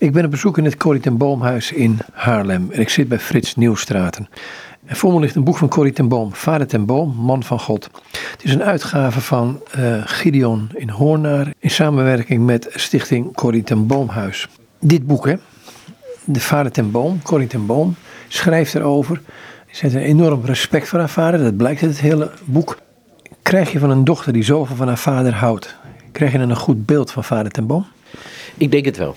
Ik ben op bezoek in het Corrie ten Boomhuis in Haarlem en ik zit bij Frits Nieuwstraten. En voor me ligt een boek van Corrie ten Boom, Vader ten Boom, Man van God. Het is een uitgave van uh, Gideon in Hoornaar in samenwerking met Stichting Corrie ten Boomhuis. Dit boek, hè, de Vader ten Boom, Corrie ten Boom, schrijft erover. Ze heeft een enorm respect voor haar vader, dat blijkt uit het hele boek. Krijg je van een dochter die zoveel van haar vader houdt, krijg je dan een goed beeld van Vader ten Boom? Ik denk het wel.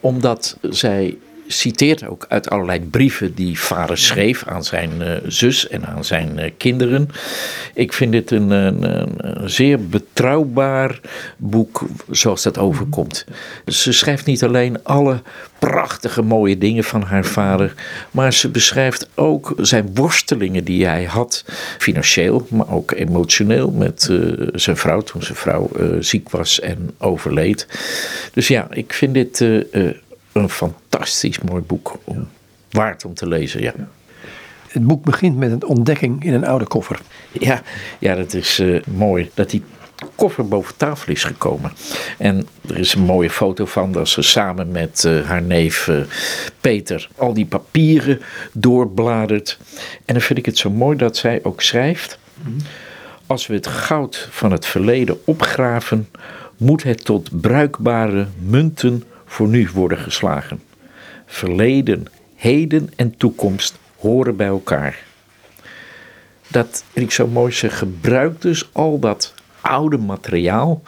Omdat zij citeert ook uit allerlei brieven die vader schreef aan zijn uh, zus en aan zijn uh, kinderen. Ik vind dit een, een, een, zeer betrouwbaar boek zoals dat overkomt. Ze schrijft niet alleen alle prachtige mooie dingen van haar vader, maar ze beschrijft ook zijn worstelingen die hij had, financieel, maar ook emotioneel met uh, zijn vrouw toen zijn vrouw ziek was en overleed. Dus ja, ik vind dit een fantastisch mooi boek. Om, waard om te lezen, ja. Het boek begint met een ontdekking in een oude koffer. Ja, ja dat is uh, mooi. Dat die koffer boven tafel is gekomen. En er is een mooie foto van dat ze samen met uh, haar neef uh, Peter al die papieren doorbladert. En dan vind ik het zo mooi dat zij ook schrijft. Als we het goud van het verleden opgraven, moet het tot bruikbare munten voor nu worden geslagen. Verleden, heden en toekomst horen bij elkaar. Dat vind ik zo mooi. Ze gebruikt dus al dat oude materiaal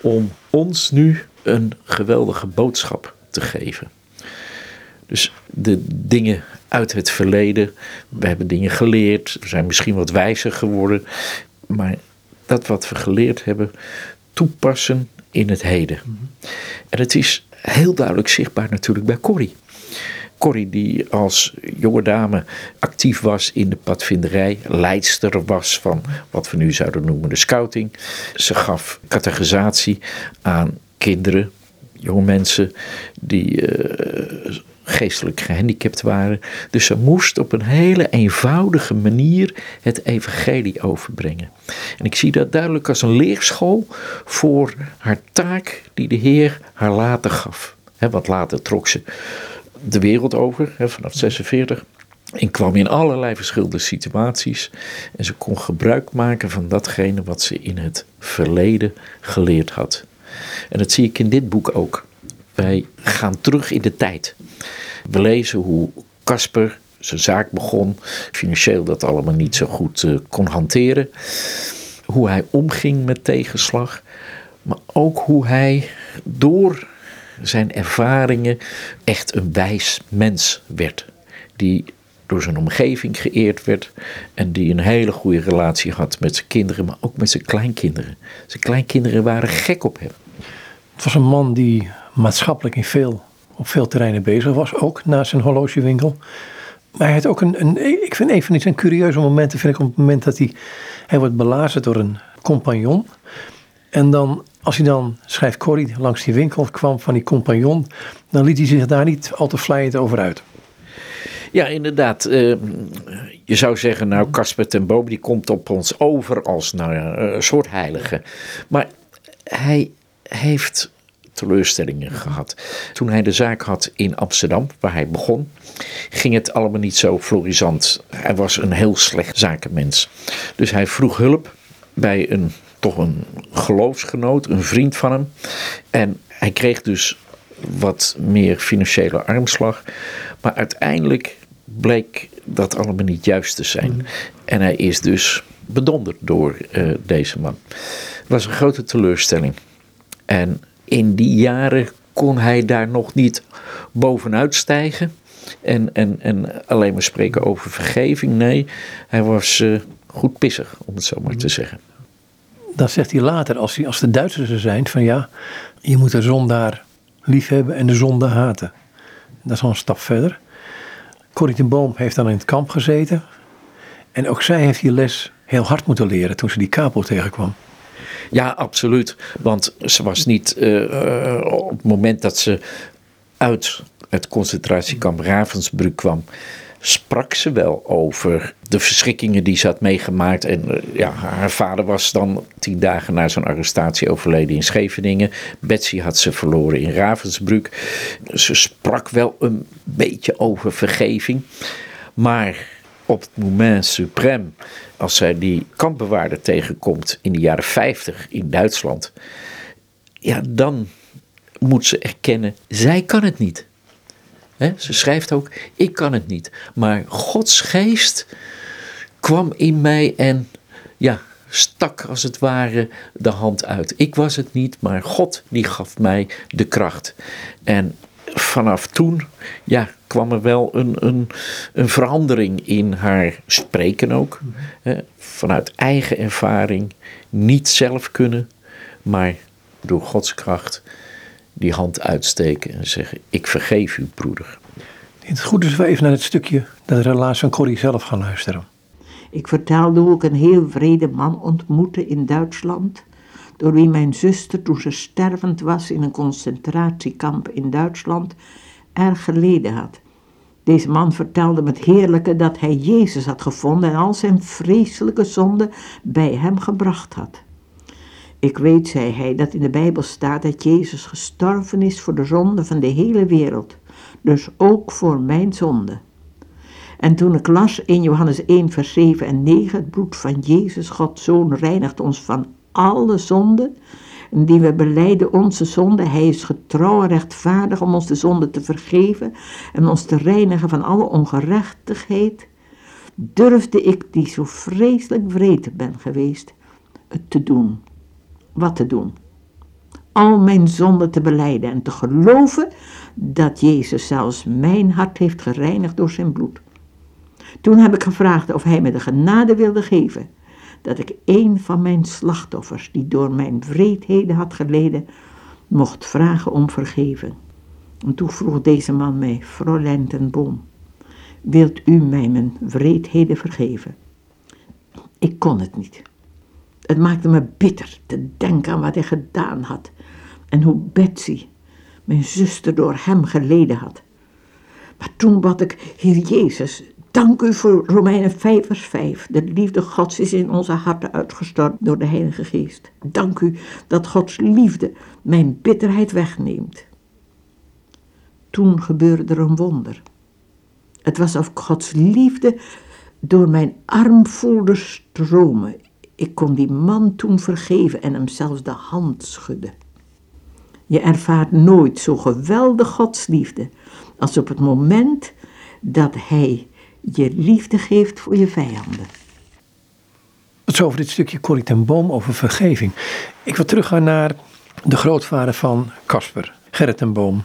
om ons nu een geweldige boodschap te geven. Dus de dingen uit het verleden, we hebben dingen geleerd, we zijn misschien wat wijzer geworden, maar dat wat we geleerd hebben, toepassen in het heden. En het is heel duidelijk zichtbaar natuurlijk bij Corrie. Corrie die als jonge dame actief was in de padvinderij, leidster was van wat we nu zouden noemen de scouting. Ze gaf categorisatie aan kinderen, jonge mensen die uh, geestelijk gehandicapt waren. Dus ze moest op een hele eenvoudige manier het evangelie overbrengen. En ik zie dat duidelijk als een leerschool voor haar taak die de Heer haar later gaf. Want later trok ze de wereld over, vanaf 46. En kwam in allerlei verschillende situaties. En ze kon gebruik maken van datgene wat ze in het verleden geleerd had. En dat zie ik in dit boek ook. Wij gaan terug in de tijd. We lezen hoe Casper zijn zaak begon, financieel dat allemaal niet zo goed uh, kon hanteren. Hoe hij omging met tegenslag, maar ook hoe hij door zijn ervaringen echt een wijs mens werd. Die door zijn omgeving geëerd werd en die een hele goede relatie had met zijn kinderen, maar ook met zijn kleinkinderen. Zijn kleinkinderen waren gek op hem. Het was een man die maatschappelijk in veel, op veel terreinen bezig was, ook naast zijn horlogewinkel. Maar hij had ook een, een ik vind een van zijn curieuze momenten, vind ik op het moment dat hij, hij wordt belazerd door een compagnon. En dan, als hij dan, schrijft Corrie, langs die winkel kwam van die compagnon, dan liet hij zich daar niet al te vlijend over uit. Ja, inderdaad. Uh, je zou zeggen, nou, Casper ten Boom, die komt op ons over als nou, een soort heilige. Maar hij heeft teleurstellingen gehad. Toen hij de zaak had in Amsterdam, waar hij begon, ging het allemaal niet zo florisant. Hij was een heel slecht zakenmens. Dus hij vroeg hulp bij een toch een geloofsgenoot, een vriend van hem. En hij kreeg dus wat meer financiële armslag. Maar uiteindelijk bleek dat allemaal niet juist te zijn. Mm. En hij is dus bedonderd door uh, deze man. Het was een grote teleurstelling. En in die jaren kon hij daar nog niet bovenuit stijgen. En, en, en alleen maar spreken over vergeving. Nee, hij was uh, goed pissig, om het zo maar te zeggen dan zegt hij later, als, hij, als de Duitsers er zijn, van ja, je moet de zondaar liefhebben en de zonde haten. Dat is al een stap verder. Corrie ten Boom heeft dan in het kamp gezeten. En ook zij heeft die les heel hard moeten leren toen ze die kapo tegenkwam. Ja, absoluut. Want ze was niet uh, op het moment dat ze uit het concentratiekamp Ravensbrück kwam, sprak ze wel over de verschrikkingen die ze had meegemaakt. En eh, ja, haar vader was dan tien dagen na zijn arrestatie overleden in Scheveningen. Betsy had ze verloren in Ravensbrück. Ze sprak wel een beetje over vergeving. Maar op het moment suprême, als zij die kampbewaarder tegenkomt in de jaren 50 in Duitsland, ja, dan moet ze erkennen, zij kan het niet. ze schrijft ook, ik kan het niet. Maar Gods geest kwam in mij en ja, stak als het ware de hand uit. Ik was het niet, maar God die gaf mij de kracht. En vanaf toen ja, kwam er wel een, een, een verandering in haar spreken ook. Hè, vanuit eigen ervaring, niet zelf kunnen, maar door Gods kracht die hand uitsteken en zeggen: Ik vergeef u, broeder. Het is goed dat we even naar het stukje, de relatie van Corrie zelf gaan luisteren. Ik vertelde hoe ik een heel vrede man ontmoette in Duitsland, door wie mijn zuster, toen ze stervend was in een concentratiekamp in Duitsland, erg geleden had. Deze man vertelde met heerlijke dat hij Jezus had gevonden en al zijn vreselijke zonden bij hem gebracht had. Ik weet, zei hij, dat in de Bijbel staat dat Jezus gestorven is voor de zonde van de hele wereld, dus ook voor mijn zonde. En toen ik las in Johannes 1, vers 7 en 9, het bloed van Jezus, Gods Zoon, reinigt ons van alle zonden, die we beleiden onze zonde. Hij is getrouw en rechtvaardig om ons de zonde te vergeven en ons te reinigen van alle ongerechtigheid. Durfde ik, die zo vreselijk vrede ben geweest, het te doen. Wat te doen? Al mijn zonden te beleiden en te geloven dat Jezus zelfs mijn hart heeft gereinigd door zijn bloed. Toen heb ik gevraagd of hij me de genade wilde geven dat ik een van mijn slachtoffers, die door mijn vreedheden had geleden, mocht vragen om vergeving. En toen vroeg deze man mij, Fräulein ten wilt u mij mijn vreedheden vergeven? Ik kon het niet. Het maakte me bitter te denken aan wat hij gedaan had en hoe Betsy, mijn zuster, door hem geleden had. Maar toen bad ik, Heer Jezus, Dank u voor Romeinen 5 vers 5. De liefde Gods is in onze harten uitgestort door de Heilige Geest. Dank u dat Gods liefde mijn bitterheid wegneemt. Toen gebeurde er een wonder. Het was of Gods liefde door mijn arm voelde stromen. Ik kon die man toen vergeven en hem zelfs de hand schudden. Je ervaart nooit zo geweldig Gods liefde als op het moment dat Hij je liefde geeft voor je vijanden. Zo over dit stukje Corrie ten Boom over vergeving. Ik wil teruggaan naar de grootvader van Casper, Gerrit ten Boom.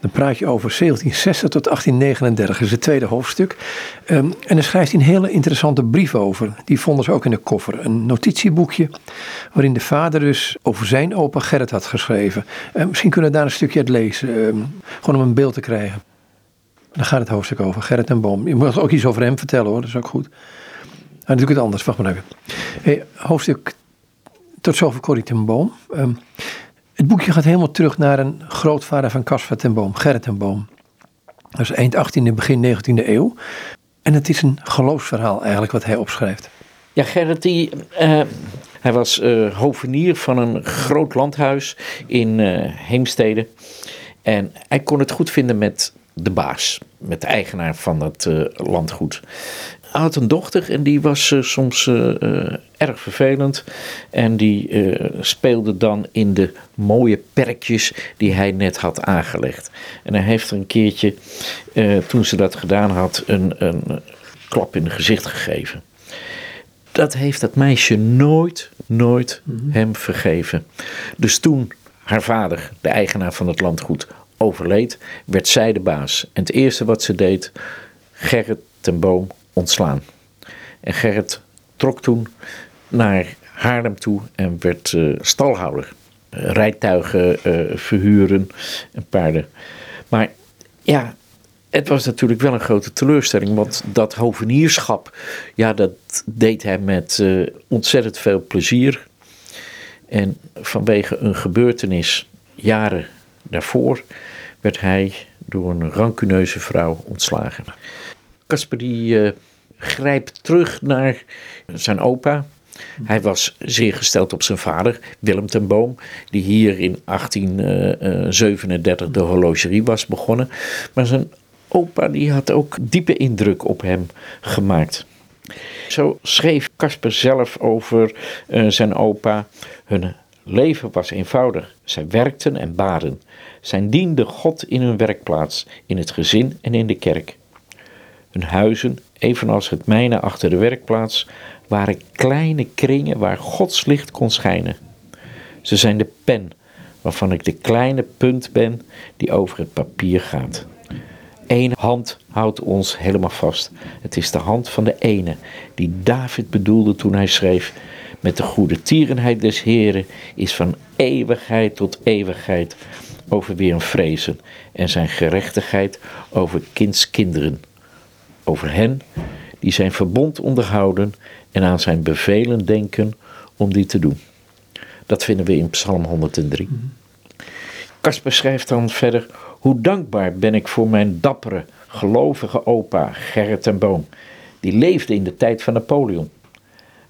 Dan praat je over 1760 tot 1839, dat is het tweede hoofdstuk. Um, en daar schrijft hij een hele interessante brief over. Die vonden ze ook in de koffer. Een notitieboekje waarin de vader dus over zijn opa Gerrit had geschreven. Uh, misschien kunnen we daar een stukje uit lezen, um, gewoon om een beeld te krijgen. Daar gaat het hoofdstuk over, Gerrit en Boom. Je moet ook iets over hem vertellen hoor, dat is ook goed. Doe ik het anders, wacht maar even. Hey, hoofdstuk tot zover Corrie ten Boom. Um, het boekje gaat helemaal terug naar een grootvader van Caspar ten Boom, Gerrit ten Boom. Dat is eind 18e, begin 19e eeuw. En het is een geloofsverhaal eigenlijk wat hij opschrijft. Ja, Gerrit, uh, hij was uh, hovenier van een groot landhuis in uh, Heemstede. En hij kon het goed vinden met de baas, met de eigenaar van het uh, landgoed. Hij had een dochter en die was uh, soms uh, erg vervelend. En die speelde dan in de mooie perkjes die hij net had aangelegd. En hij heeft er een keertje, toen ze dat gedaan had, een, een klap in het gezicht gegeven. Dat heeft dat meisje nooit, nooit mm-hmm. hem vergeven. Dus toen haar vader, de eigenaar van het landgoed, overleed, werd zij de baas. En het eerste wat ze deed, Gerrit ten Boom ontslaan. En Gerrit trok toen naar Haarlem toe en werd uh, stalhouder. Rijtuigen uh, verhuren en paarden. Maar ja, het was natuurlijk wel een grote teleurstelling, want dat hovenierschap, ja, dat deed hij met ontzettend veel plezier. En vanwege een gebeurtenis jaren daarvoor werd hij door een rancuneuze vrouw ontslagen. Casper die uh, grijpt terug naar zijn opa. Hij was zeer gesteld op zijn vader, Willem ten Boom, die hier in 1837 de horlogerie was begonnen. Maar zijn opa die had ook diepe indruk op hem gemaakt. Zo schreef Casper zelf over zijn opa. Hun leven was eenvoudig. Zij werkten en baden. Zij dienden God in hun werkplaats, in het gezin en in de kerk. Hun huizen, evenals het mijne achter de werkplaats, waren kleine kringen waar Gods licht kon schijnen. Ze zijn de pen waarvan ik de kleine punt ben die over het papier gaat. Eén hand houdt ons helemaal vast. Het is de hand van de ene die David bedoelde toen hij schreef: Met de goede tierenheid des Heren is van eeuwigheid tot eeuwigheid over weer een vrezen en zijn gerechtigheid over kindskinderen. Over hen die zijn verbond onderhouden en aan zijn bevelen denken om die te doen. Dat vinden we in Psalm 103. Kasper schrijft dan verder: Hoe dankbaar ben ik voor mijn dappere, gelovige opa Gerrit ten Boom, die leefde in de tijd van Napoleon.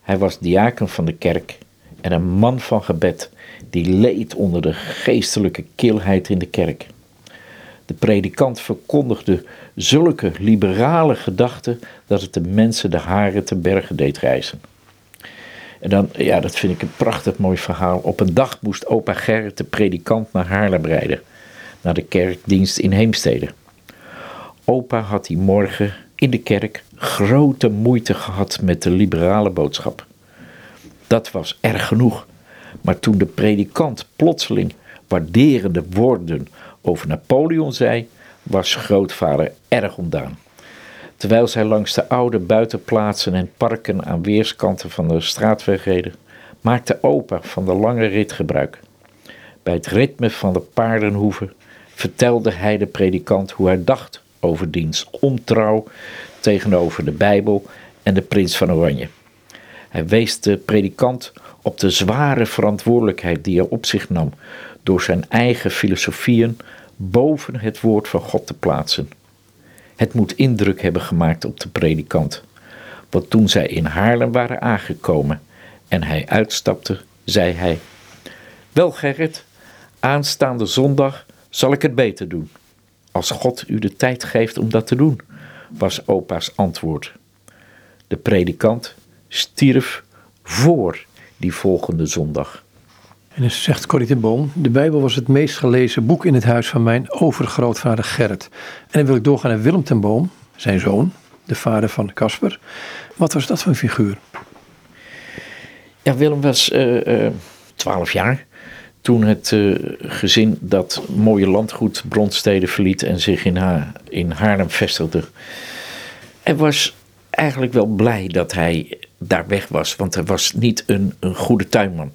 Hij was diaken van de kerk en een man van gebed, die leed onder de geestelijke kilheid in de kerk. De predikant verkondigde zulke liberale gedachten dat het de mensen de haren te bergen deed reizen. En dan, ja, dat vind ik een prachtig mooi verhaal. Op een dag moest opa Gerrit de predikant naar Haarlem rijden, naar de kerkdienst in Heemstede. Opa had die morgen in de kerk grote moeite gehad met de liberale boodschap. Dat was erg genoeg. Maar toen de predikant plotseling waarderende woorden over Napoleon zei, was grootvader erg ontdaan. Terwijl zij langs de oude buitenplaatsen en parken aan weerskanten van de straatweg reden, maakte opa van de lange rit gebruik. Bij het ritme van de paardenhoeven vertelde hij de predikant hoe hij dacht over diens ontrouw tegenover de Bijbel en de prins van Oranje. Hij wees de predikant op de zware verantwoordelijkheid die hij op zich nam door zijn eigen filosofieën boven het woord van God te plaatsen. Het moet indruk hebben gemaakt op de predikant. Want toen zij in Haarlem waren aangekomen en hij uitstapte, zei hij: Wel Gerrit, aanstaande zondag zal ik het beter doen. Als God u de tijd geeft om dat te doen, was opa's antwoord. De predikant stierf voor die volgende zondag. En dan zegt Corrie ten Boom, de Bijbel was het meest gelezen boek in het huis van mijn overgrootvader Gerrit. En dan wil ik doorgaan naar Willem ten Boom, zijn zoon, de vader van Casper. Wat was dat voor een figuur? Ja, Willem was uh, uh, 12 jaar toen het uh, gezin dat mooie landgoed Brondstede verliet en zich in, ha in Haarlem vestigde. Hij was eigenlijk wel blij dat hij daar weg was, want hij was niet een, een goede tuinman.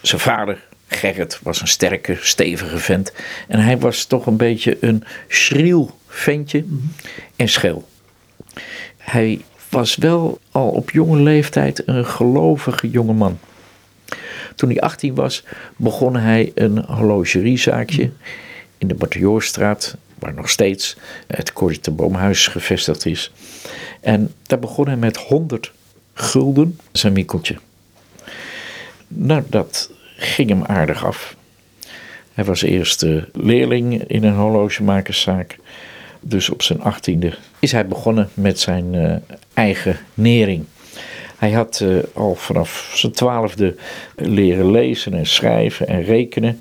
Zijn vader, Gerrit, was een sterke, stevige vent. En hij was toch een beetje een schriel ventje en schel. Hij was wel al op jonge leeftijd een gelovige jongeman. Toen hij 18 was, begon hij een horlogeriezaakje in de Bartioorstraat, waar nog steeds het Corrie Boomhuis gevestigd is. En daar begon hij met 100 gulden zijn winkeltje. Nou, dat ging hem aardig af. Hij was eerst leerling in een horlogemakerszaak. Dus op zijn achttiende is hij begonnen met zijn uh, eigen nering. Hij had uh, al vanaf zijn twaalfde leren lezen en schrijven en rekenen.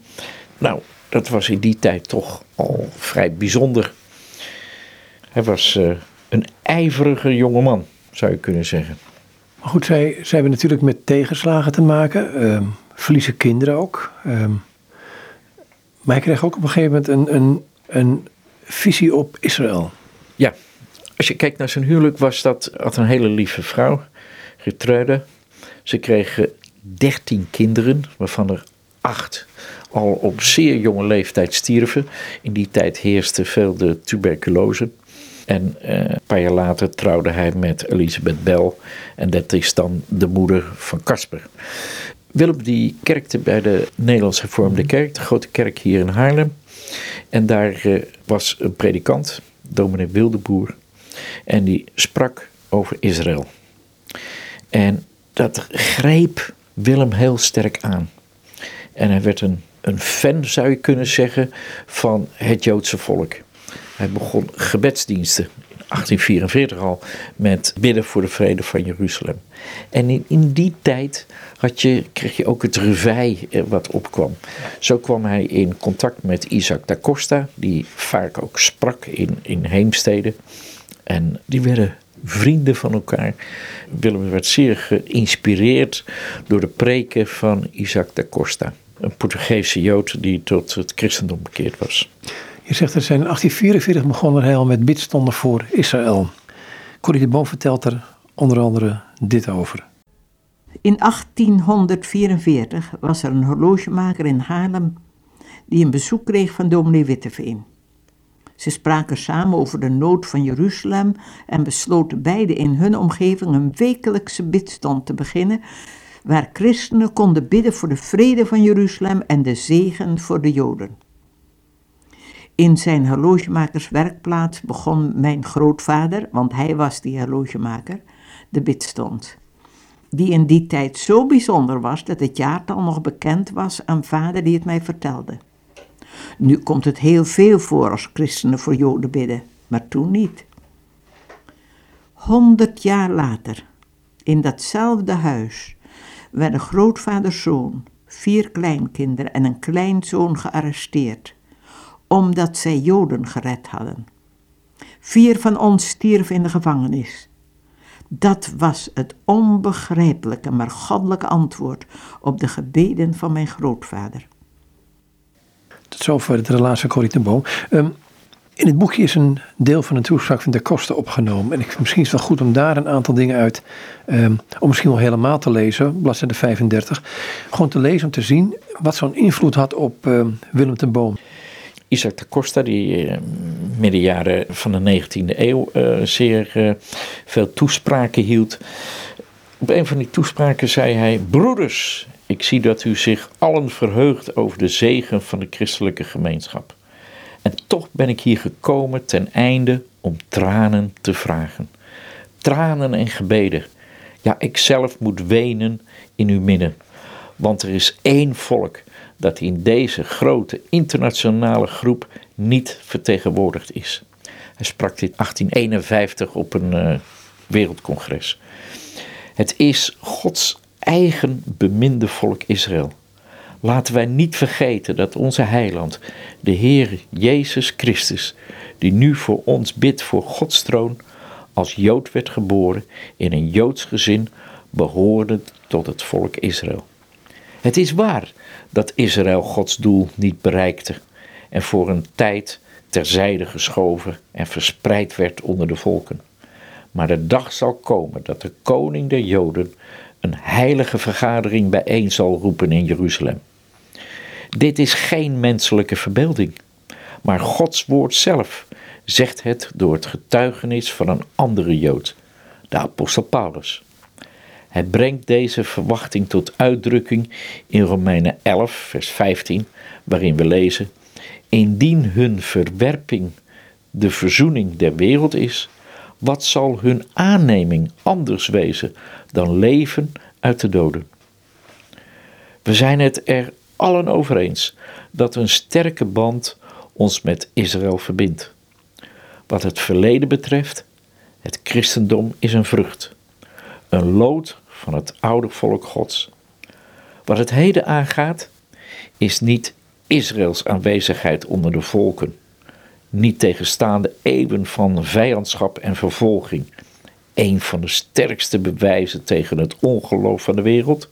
Nou, dat was in die tijd toch al vrij bijzonder. Hij was uh, een ijverige jongeman, zou je kunnen zeggen. Maar goed, zij, zij hebben natuurlijk met tegenslagen te maken. Uh, verliezen kinderen ook. Uh, maar hij kreeg ook op een gegeven moment een, een, een visie op Israël. Ja, als je kijkt naar zijn huwelijk, was dat had een hele lieve vrouw, getrouwde. Ze kregen dertien kinderen, waarvan er acht al op zeer jonge leeftijd stierven. In die tijd heerste veel de tuberculose. En uh, een paar jaar later trouwde hij met Elisabeth Bell. En dat is dan de moeder van Casper. Willem die kerkte bij de Nederlands Hervormde Kerk, de grote kerk hier in Haarlem. En daar uh, was een predikant, dominee Wildeboer. En die sprak over Israël. En dat greep Willem heel sterk aan. En hij werd een, een fan, zou je kunnen zeggen, van het Joodse volk. Hij begon gebedsdiensten in 1844 al met bidden voor de vrede van Jeruzalem. En in, in die tijd had je, kreeg je ook het revij eh, wat opkwam. Zo kwam hij in contact met Isaac da Costa, die vaak ook sprak in, in heemsteden. En die werden vrienden van elkaar. Willem werd zeer geïnspireerd door de preken van Isaac da Costa. Een Portugese Jood die tot het christendom bekeerd was. Je zegt er zijn in 1844 begonnen hij al met bidstonden voor Israël. Corrie de Boom vertelt er onder andere dit over. In 1844 was er een horlogemaker in Haarlem die een bezoek kreeg van dominee Witteveen. Ze spraken samen over de nood van Jeruzalem en besloten beide in hun omgeving een wekelijkse bidstond te beginnen, waar christenen konden bidden voor de vrede van Jeruzalem en de zegen voor de Joden. In zijn horlogemakerswerkplaats begon mijn grootvader, want hij was die horlogemaker, de bidstond. Die in die tijd zo bijzonder was dat het jaartal nog bekend was aan vader die het mij vertelde. Nu komt het heel veel voor als christenen voor Joden bidden, maar toen niet. Honderd jaar later, in datzelfde huis, werden grootvaders zoon, vier kleinkinderen en een kleinzoon gearresteerd, omdat zij Joden gered hadden. Vier van ons stierven in de gevangenis. Dat was het onbegrijpelijke, maar goddelijke antwoord op de gebeden van mijn grootvader. Tot zover de relatie van Corrie ten Boom. Um, in het boekje is een deel van een toespraak van de kosten opgenomen. En ik, misschien is het wel goed om daar een aantal dingen uit, um, om misschien wel helemaal te lezen, bladzijde 35. Gewoon te lezen om te zien wat zo'n invloed had op um, Willem ten Boom. Isaac da Costa, die uh, midden jaren van de 19e eeuw uh, zeer uh, veel toespraken hield. Op een van die toespraken zei hij: Broeders, ik zie dat u zich allen verheugt over de zegen van de christelijke gemeenschap. En toch ben ik hier gekomen ten einde om tranen te vragen. Tranen en gebeden. Ja, ik zelf moet wenen in uw midden. Want er is één volk dat in deze grote internationale groep niet vertegenwoordigd is. Hij sprak dit 1851 op een uh, wereldcongres. Het is Gods eigen beminde volk Israël. Laten wij niet vergeten dat onze heiland, de Heer Jezus Christus, die nu voor ons bidt voor Gods troon, als Jood werd geboren in een Joods gezin, behoorde tot het volk Israël. Het is waar dat Israël Gods doel niet bereikte en voor een tijd terzijde geschoven en verspreid werd onder de volken. Maar de dag zal komen dat de koning der Joden een heilige vergadering bijeen zal roepen in Jeruzalem. Dit is geen menselijke verbeelding, maar Gods woord zelf zegt het door het getuigenis van een andere Jood, de apostel Paulus. Hij brengt deze verwachting tot uitdrukking in Romeinen 11, vers 15, waarin we lezen: Indien hun verwerping de verzoening der wereld is, wat zal hun aanneming anders wezen dan leven uit de doden? We zijn het er allen over eens dat een sterke band ons met Israël verbindt. Wat het verleden betreft, het christendom is een vrucht, een lood van het oude volk Gods. Wat het heden aangaat, is niet Israëls aanwezigheid onder de volken, niet tegenstaande eeuwen van vijandschap en vervolging, een van de sterkste bewijzen tegen het ongeloof van de wereld.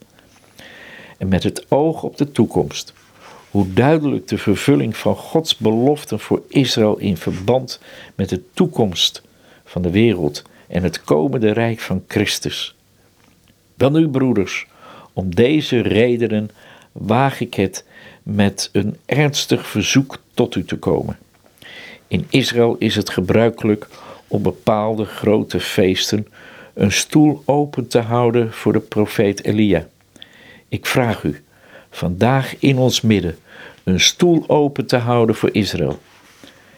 En met het oog op de toekomst, hoe duidelijk de vervulling van Gods beloften voor Israël in verband met de toekomst van de wereld en het komende rijk van Christus. Wel nu, broeders, om deze redenen waag ik het met een ernstig verzoek tot u te komen. In Israël is het gebruikelijk op bepaalde grote feesten een stoel open te houden voor de profeet Elia. Ik vraag u vandaag in ons midden een stoel open te houden voor Israël.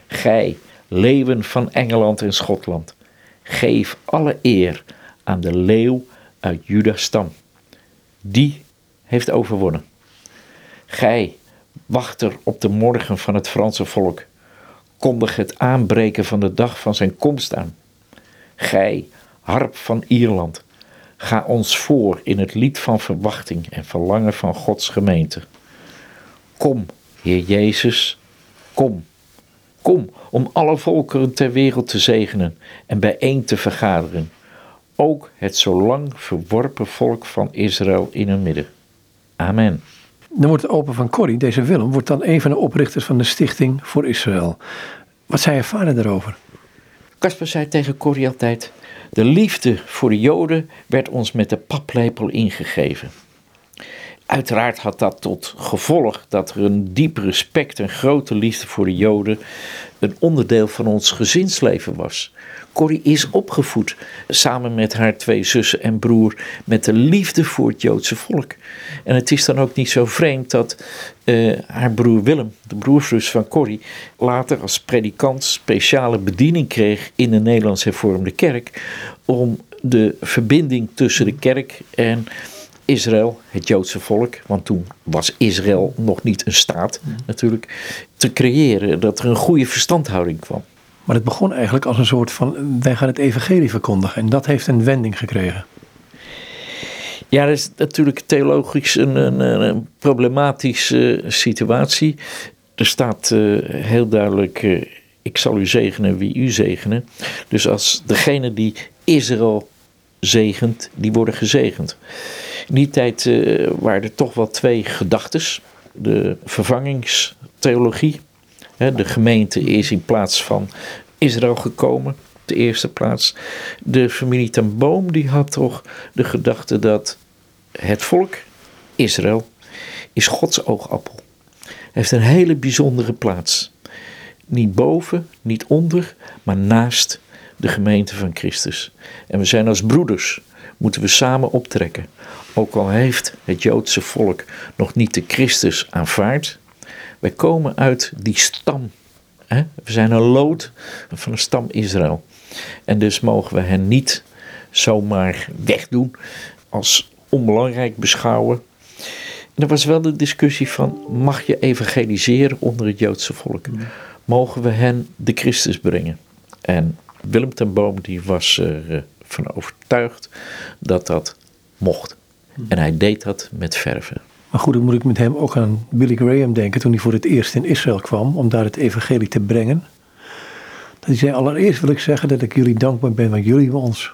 Gij, leeuwen van Engeland en Schotland, geef alle eer aan de leeuw uit Judas stam. Die heeft overwonnen. Gij, wachter op de morgen van het Franse volk, kondig het aanbreken van de dag van zijn komst aan. Gij, harp van Ierland, ga ons voor in het lied van verwachting en verlangen van Gods gemeente. Kom, Heer Jezus, kom. Kom om alle volkeren ter wereld te zegenen en bijeen te vergaderen. Ook het zo lang verworpen volk van Israël in hun midden. Amen. Dan wordt het open van Corrie, deze Willem, wordt dan een van de oprichters van de Stichting voor Israël. Wat zei je vader daarover? Kasper zei tegen Corrie altijd: De liefde voor de Joden werd ons met de paplepel ingegeven. Uiteraard had dat tot gevolg dat er een diep respect en grote liefde voor de Joden een onderdeel van ons gezinsleven was. Corrie is opgevoed samen met haar twee zussen en broer met de liefde voor het Joodse volk. En het is dan ook niet zo vreemd dat uh, haar broer Willem, de broerzus van Corrie, later als predikant speciale bediening kreeg in de Nederlands hervormde kerk om de verbinding tussen de kerk en Israël, het Joodse volk, want toen was Israël nog niet een staat natuurlijk, te creëren, dat er een goede verstandhouding kwam. Maar het begon eigenlijk als een soort van, wij gaan het evangelie verkondigen en dat heeft een wending gekregen. Ja, dat is natuurlijk theologisch een, een, problematische situatie. Er staat uh, heel duidelijk, uh, ik zal u zegenen wie u zegenen. Dus als degene die Israël zegent, die worden gezegend. In die tijd uh, waren er toch wel twee gedachtes. De vervangingstheologie. De gemeente is in plaats van Israël gekomen, de eerste plaats. De familie ten Boom die had toch de gedachte dat het volk Israël is Gods oogappel. Heeft een hele bijzondere plaats. Niet boven, niet onder, maar naast de gemeente van Christus. En we zijn als broeders, moeten we samen optrekken. Ook al heeft het Joodse volk nog niet de Christus aanvaard, wij komen uit die stam. Hè? We zijn een lood van de stam Israël. En dus mogen we hen niet zomaar wegdoen, als onbelangrijk beschouwen. En er was wel de discussie van, mag je evangeliseren onder het Joodse volk? Mogen we hen de Christus brengen? En Willem ten Boom die was ervan overtuigd dat dat mocht. En hij deed dat met verven. Maar goed, dan moet ik met hem ook aan Billy Graham denken toen hij voor het eerst in Israël kwam om daar het evangelie te brengen. Dat hij zei, allereerst wil ik zeggen dat ik jullie dankbaar ben, want jullie hebben ons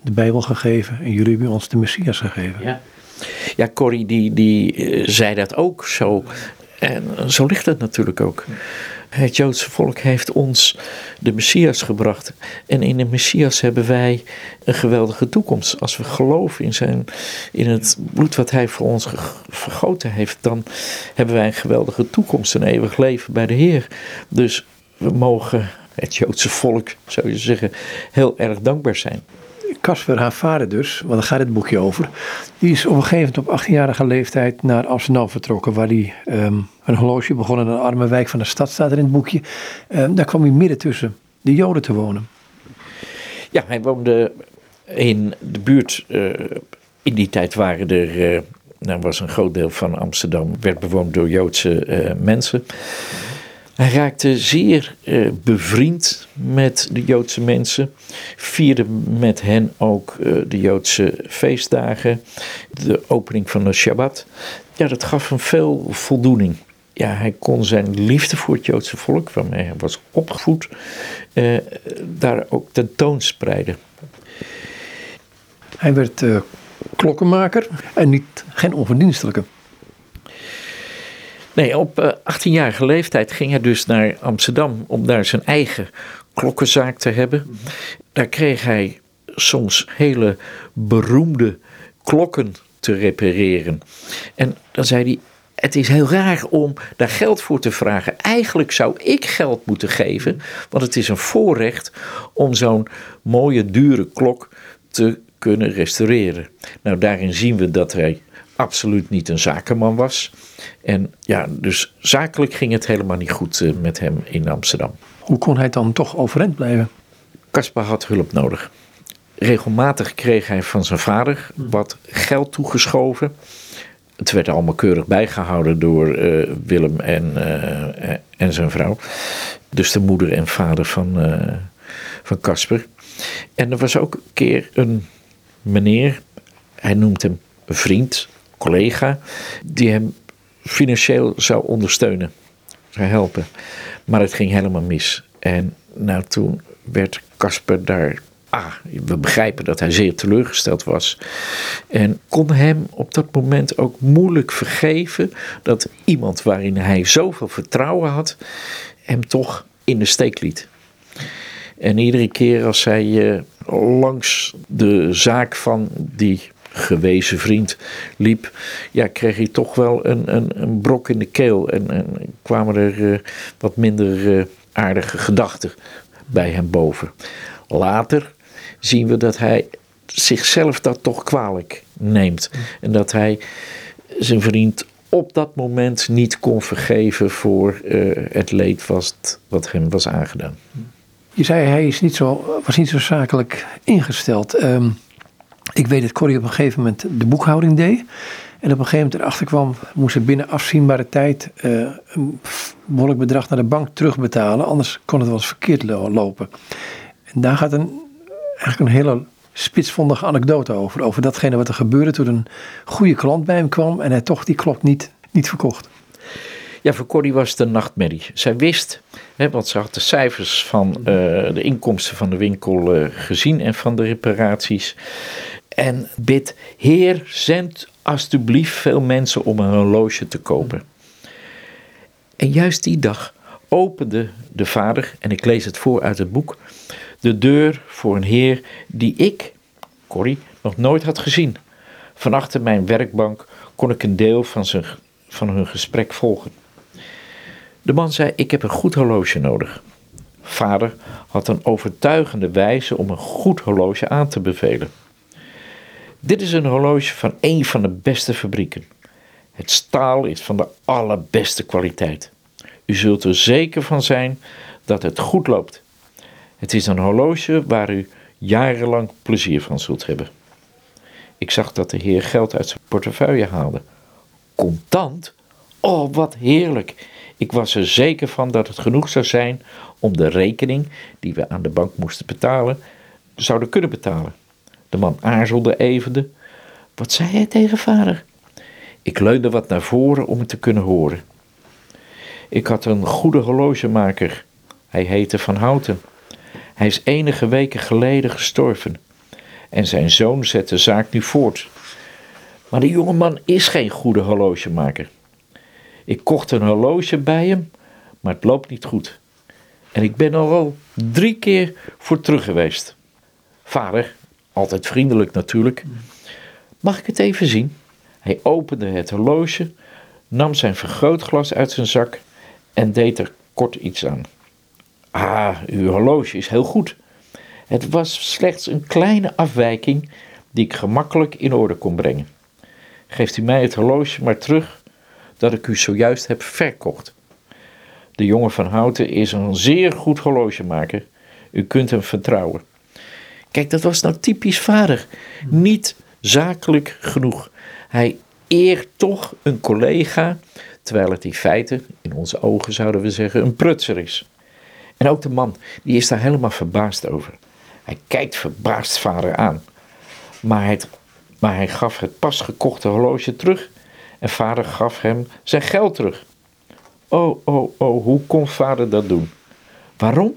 de Bijbel gegeven en jullie hebben ons de Messias gegeven. Ja, ja Corrie die, die uh, zei dat ook zo. En zo ligt het natuurlijk ook. Het Joodse volk heeft ons de Messias gebracht. En in de Messias hebben wij een geweldige toekomst. Als we geloven in, zijn, in het bloed wat hij voor ons vergoten heeft, dan hebben wij een geweldige toekomst, een eeuwig leven bij de Heer. Dus we mogen het Joodse volk, zou je zeggen, heel erg dankbaar zijn. Casper, haar vader dus, want daar gaat het boekje over, die is op een gegeven moment op 18-jarige leeftijd naar Amsterdam vertrokken, waar hij um, een horloge begonnen in een arme wijk van de stad, staat er in het boekje. Um, daar kwam hij midden tussen de Joden te wonen. Ja, hij woonde in de buurt. Uh, in die tijd waren er, uh, nou was een groot deel van Amsterdam, werd bewoond door Joodse uh, mensen. Hij raakte zeer bevriend met de Joodse mensen, vierde met hen ook de Joodse feestdagen, de opening van de Shabbat. Ja, dat gaf hem veel voldoening. Ja, hij kon zijn liefde voor het Joodse volk, waarmee hij was opgevoed, uh, daar ook tentoonspreiden. Hij werd klokkenmaker en niet, geen onverdienstelijke. Nee, op 18-jarige leeftijd ging hij dus naar Amsterdam om daar zijn eigen klokkenzaak te hebben. Daar kreeg hij soms hele beroemde klokken te repareren. En dan zei hij: Het is heel raar om daar geld voor te vragen. Eigenlijk zou ik geld moeten geven, want het is een voorrecht om zo'n mooie, dure klok te kunnen restaureren. Nou, daarin zien we dat hij absoluut niet een zakenman was. En ja, dus zakelijk ging het helemaal niet goed uh, met hem in Amsterdam. Hoe kon hij dan toch overeind blijven? Caspar had hulp nodig. Regelmatig kreeg hij van zijn vader wat geld toegeschoven. Het werd allemaal keurig bijgehouden door eh, Willem en, eh, en zijn vrouw. Dus de moeder en vader van, van Casper. En er was ook een keer een meneer, hij noemt hem vriend, collega, die hem financieel zou ondersteunen, zou helpen. Maar het ging helemaal mis. En nou, toen werd Casper daar. Ah, we begrijpen dat hij zeer teleurgesteld was. En kon hem op dat moment ook moeilijk vergeven dat iemand waarin hij zoveel vertrouwen had, hem toch in de steek liet. En iedere keer als hij uh, langs de zaak van die gewezen vriend liep, ja, kreeg hij toch wel een, een, een brok in de keel. En, en kwamen er uh, wat minder uh, aardige gedachten bij hem boven. Later zien we dat hij zichzelf dat toch kwalijk neemt. En dat hij zijn vriend op dat moment niet kon vergeven voor uh, het leed wat, wat hem was aangedaan. Je zei hij is niet zo, was niet zo zakelijk ingesteld. Um, ik weet dat Corrie op een gegeven moment de boekhouding deed. En op een gegeven moment erachter kwam, moest ze binnen afzienbare tijd uh, een behoorlijk bedrag naar de bank terugbetalen. Anders kon het wel eens verkeerd lopen. En daar gaat een, eigenlijk een hele spitsvondige anekdote over. Over datgene wat er gebeurde toen een goede klant bij hem kwam en hij toch die klok niet, niet verkocht. Ja, voor Corrie was het een nachtmerrie. Zij wist, hè, want ze had de cijfers van uh, de inkomsten van de winkel uh, gezien en van de reparaties. En bid, Heer, zend alsjeblieft veel mensen om een horloge te kopen. En juist die dag opende de vader, en ik lees het voor uit het boek, de deur voor een heer die ik, Corrie, nog nooit had gezien. Van achter mijn werkbank kon ik een deel van, zijn, van hun gesprek volgen. De man zei: Ik heb een goed horloge nodig. Vader had een overtuigende wijze om een goed horloge aan te bevelen. Dit is een horloge van een van de beste fabrieken. Het staal is van de allerbeste kwaliteit. U zult er zeker van zijn dat het goed loopt. Het is een horloge waar u jarenlang plezier van zult hebben. Ik zag dat de heer geld uit zijn portefeuille haalde. Contant? Oh, wat heerlijk! Ik was er zeker van dat het genoeg zou zijn om de rekening die we aan de bank moesten betalen, zouden kunnen betalen. De man aarzelde even. Wat zei hij tegen vader? Ik leunde wat naar voren om het te kunnen horen. Ik had een goede horlogemaker. Hij heette Van Houten. Hij is enige weken geleden gestorven. En zijn zoon zet de zaak nu voort. Maar de jongeman is geen goede horlogemaker. Ik kocht een horloge bij hem, maar het loopt niet goed. En ik ben al drie keer voor terug geweest. Vader, altijd vriendelijk natuurlijk. Mag ik het even zien? Hij opende het horloge, nam zijn vergrootglas uit zijn zak en deed er kort iets aan. Ah, uw horloge is heel goed. Het was slechts een kleine afwijking die ik gemakkelijk in orde kon brengen. Geeft u mij het horloge maar terug dat ik u zojuist heb verkocht. De jongen van Houten is een zeer goed horlogemaker. U kunt hem vertrouwen. Kijk, dat was nou typisch vader. Niet zakelijk genoeg. Hij eert toch een collega, terwijl het in feite, in onze ogen zouden we zeggen, een prutser is. En ook de man, die is daar helemaal verbaasd over. Hij kijkt verbaasd vader aan. Maar hij, maar hij gaf het pas gekochte horloge terug en vader gaf hem zijn geld terug. Oh, oh, oh, hoe kon vader dat doen? Waarom?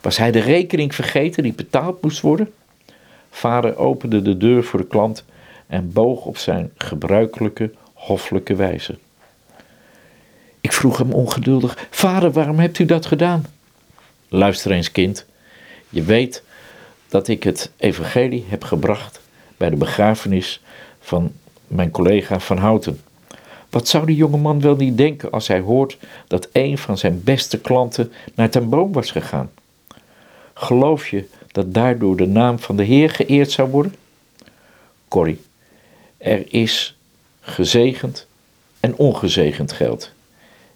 Was hij de rekening vergeten die betaald moest worden? Vader opende de deur voor de klant en boog op zijn gebruikelijke, hoffelijke wijze. Ik vroeg hem ongeduldig: Vader, waarom hebt u dat gedaan? Luister eens, kind. Je weet dat ik het evangelie heb gebracht bij de begrafenis van mijn collega Van Houten. Wat zou die jonge man wel niet denken als hij hoort dat een van zijn beste klanten naar ten boom was gegaan? Geloof je dat daardoor de naam van de Heer geëerd zou worden? Corrie, er is gezegend en ongezegend geld.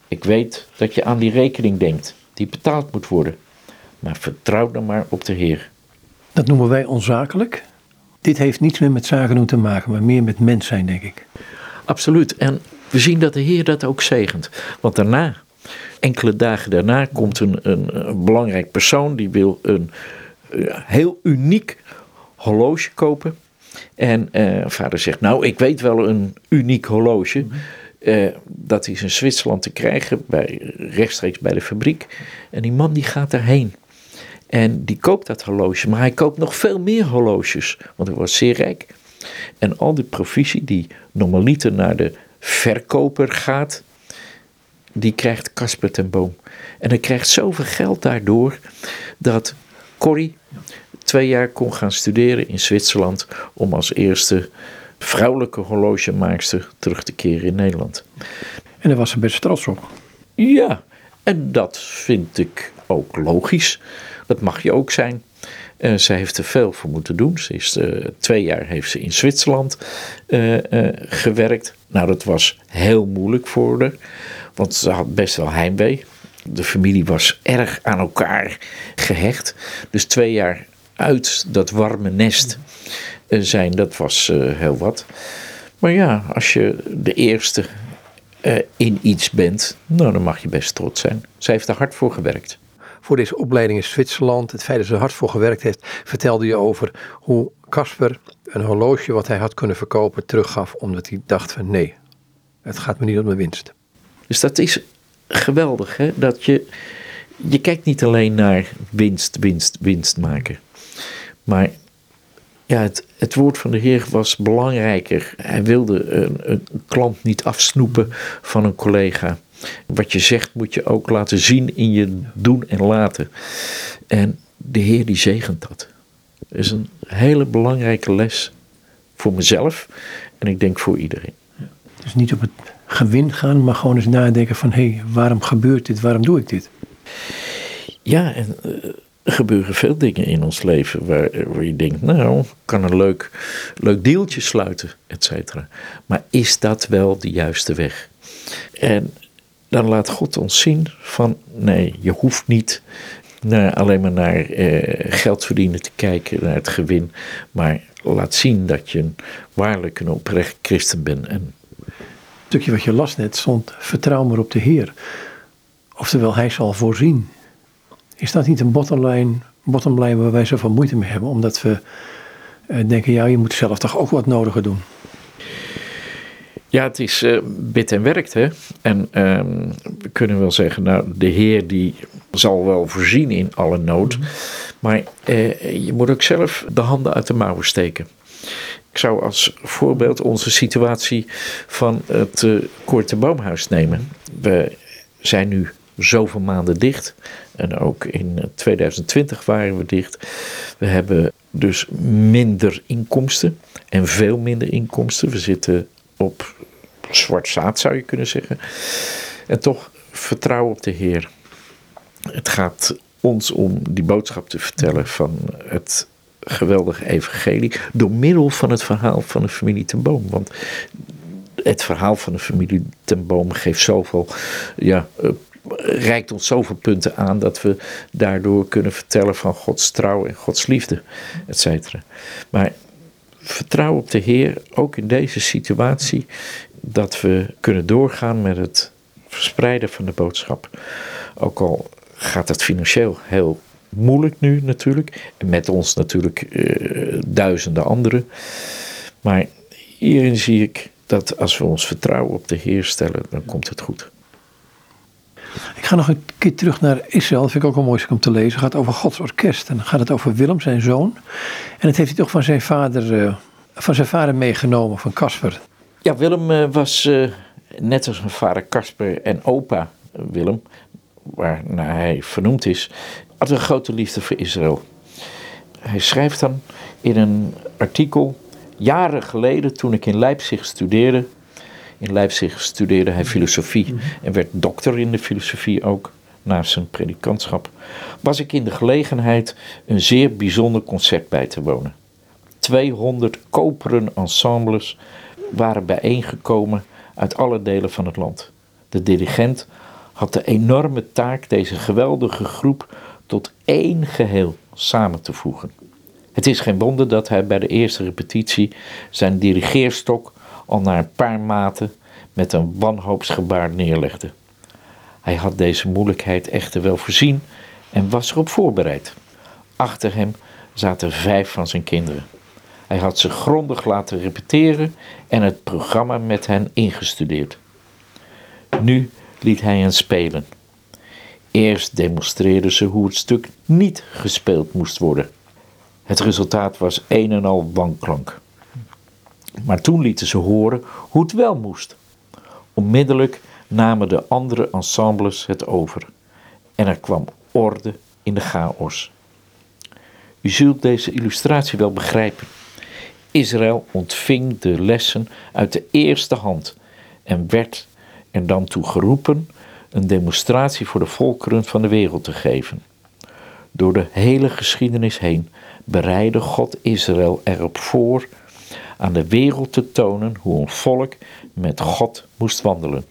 Ik weet dat je aan die rekening denkt, die betaald moet worden. Maar vertrouw dan maar op de Heer. Dat noemen wij onzakelijk. Dit heeft niets meer met zaken doen te maken, maar meer met mens zijn, denk ik. Absoluut. En we zien dat de Heer dat ook zegent. Want daarna, enkele dagen daarna, komt een, een, een belangrijk persoon die wil een heel uniek horloge kopen. En uh, vader zegt, nou, ik weet wel een uniek horloge. Uh, dat is in Zwitserland te krijgen, bij, rechtstreeks bij de fabriek. En die man die gaat daarheen. En die koopt dat horloge, maar hij koopt nog veel meer horloges, want hij was zeer rijk. En al die provisie die normaliter naar de verkoper gaat, die krijgt Casper ten Boom. En hij krijgt zoveel geld daardoor dat Corrie twee jaar kon gaan studeren in Zwitserland om als eerste vrouwelijke horlogemaakster terug te keren in Nederland. En daar was ze best trots op. Ja, en dat vind ik ook logisch. Dat mag je ook zijn. Uh, ze heeft er veel voor moeten doen. Ze is, uh, twee jaar heeft ze in Zwitserland uh, gewerkt. Nou, dat was heel moeilijk voor haar. Want ze had best wel heimwee. De familie was erg aan elkaar gehecht. Dus twee jaar uit dat warme nest zijn, dat was heel wat. Maar ja, als je de eerste in iets bent, nou, dan mag je best trots zijn. Zij heeft er hard voor gewerkt voor deze opleiding in Zwitserland, het feit dat ze er hard voor gewerkt heeft, vertelde je over hoe Casper een horloge wat hij had kunnen verkopen teruggaf, omdat hij dacht van nee, het gaat me niet om de winst. Dus dat is geweldig, hè? dat je, je kijkt niet alleen naar winst, winst, winst maken, maar ja, het, het woord van de Heer was belangrijker. Hij wilde een, een klant niet afsnoepen van een collega. Wat je zegt moet je ook laten zien in je doen en laten. En de Heer die zegent dat. Dat is een hele belangrijke les voor mezelf en ik denk voor iedereen. Dus niet op het gewin gaan, maar gewoon eens nadenken van hé, hey, waarom gebeurt dit, waarom doe ik dit? Ja, en uh, er gebeuren veel dingen in ons leven waar, waar je denkt, nou, ik kan een leuk, leuk deeltje sluiten, et cetera. Maar is dat wel de juiste weg? En dan laat God ons zien van nee, je hoeft niet alleen maar naar eh, geld verdienen te kijken, naar het gewin, maar laat zien dat je een waarlijk een oprecht christen bent. En het stukje wat je las net stond, vertrouw maar op de Heer. Oftewel, Hij zal voorzien. Is dat niet een bottomline waar wij zoveel moeite mee hebben, omdat we eh, denken, ja, je moet zelf toch ook wat nodiger doen. Ja, het is uh, bid en werkt. Hè? En um, we kunnen wel zeggen, nou, de Heer die zal wel voorzien in alle nood. Mhm. Maar uh, je moet ook zelf de handen uit de mouwen steken. Ik zou als voorbeeld onze situatie van het uh, Korte Boomhuis nemen. We zijn nu zoveel maanden dicht. En ook in 2020 waren we dicht. We hebben dus minder inkomsten en veel minder inkomsten. We zitten op zwart zaad zou je kunnen zeggen. En toch vertrouwen op de Heer. Het gaat ons om die boodschap te vertellen van het geweldige evangelie door middel van het verhaal van de familie ten Boom. Want het verhaal van de familie ten Boom geeft zoveel, ja, uh, reikt ons zoveel punten aan dat we daardoor kunnen vertellen van Gods trouw en Gods liefde, et cetera. Maar vertrouw op de Heer, ook in deze situatie, dat we kunnen doorgaan met het verspreiden van de boodschap. Ook al gaat het financieel heel moeilijk nu natuurlijk, en met ons natuurlijk uh, duizenden anderen. Maar hierin zie ik dat als we ons vertrouwen op de Heer stellen, dan komt het goed. Ik ga nog een keer terug naar Israël. Dat vind ik ook wel mooi om te lezen. Het gaat over Gods orkest. En dan gaat het over Willem, zijn zoon. En het heeft hij toch van zijn vader, uh, van zijn vader meegenomen, van Casper. Ja, Willem uh, was uh, net als zijn vader Casper en opa Willem, waarnaar hij vernoemd is, had een grote liefde voor Israël. Hij schrijft dan in een artikel, jaren geleden toen ik in Leipzig studeerde, in Leipzig studeerde hij filosofie en werd dokter in de filosofie ook, naast zijn predikantschap, was ik in de gelegenheid een zeer bijzonder concert bij te wonen. 200 koperen ensembles waren bijeengekomen uit alle delen van het land. De dirigent had de enorme taak deze geweldige groep tot één geheel samen te voegen. Het is geen wonder dat hij bij de eerste repetitie zijn dirigeerstok al na een paar maten met een wanhoopsgebaar neerlegde. Hij had deze moeilijkheid echter wel voorzien en was erop voorbereid. Achter hem zaten vijf van zijn kinderen. Hij had ze grondig laten repeteren en het programma met hen ingestudeerd. Nu liet hij hen spelen. Eerst demonstreerden ze hoe het stuk niet gespeeld moest worden. Het resultaat was een en al wanklank. Maar toen lieten ze horen hoe het wel moest. Onmiddellijk namen de andere ensembles het over en er kwam orde in de chaos. U zult deze illustratie wel begrijpen. Israël ontving de lessen uit de eerste hand en werd er dan toe geroepen een demonstratie voor de volkeren van de wereld te geven. Door de hele geschiedenis heen bereidde God Israël erop voor aan de wereld te tonen hoe een volk met God moest wandelen.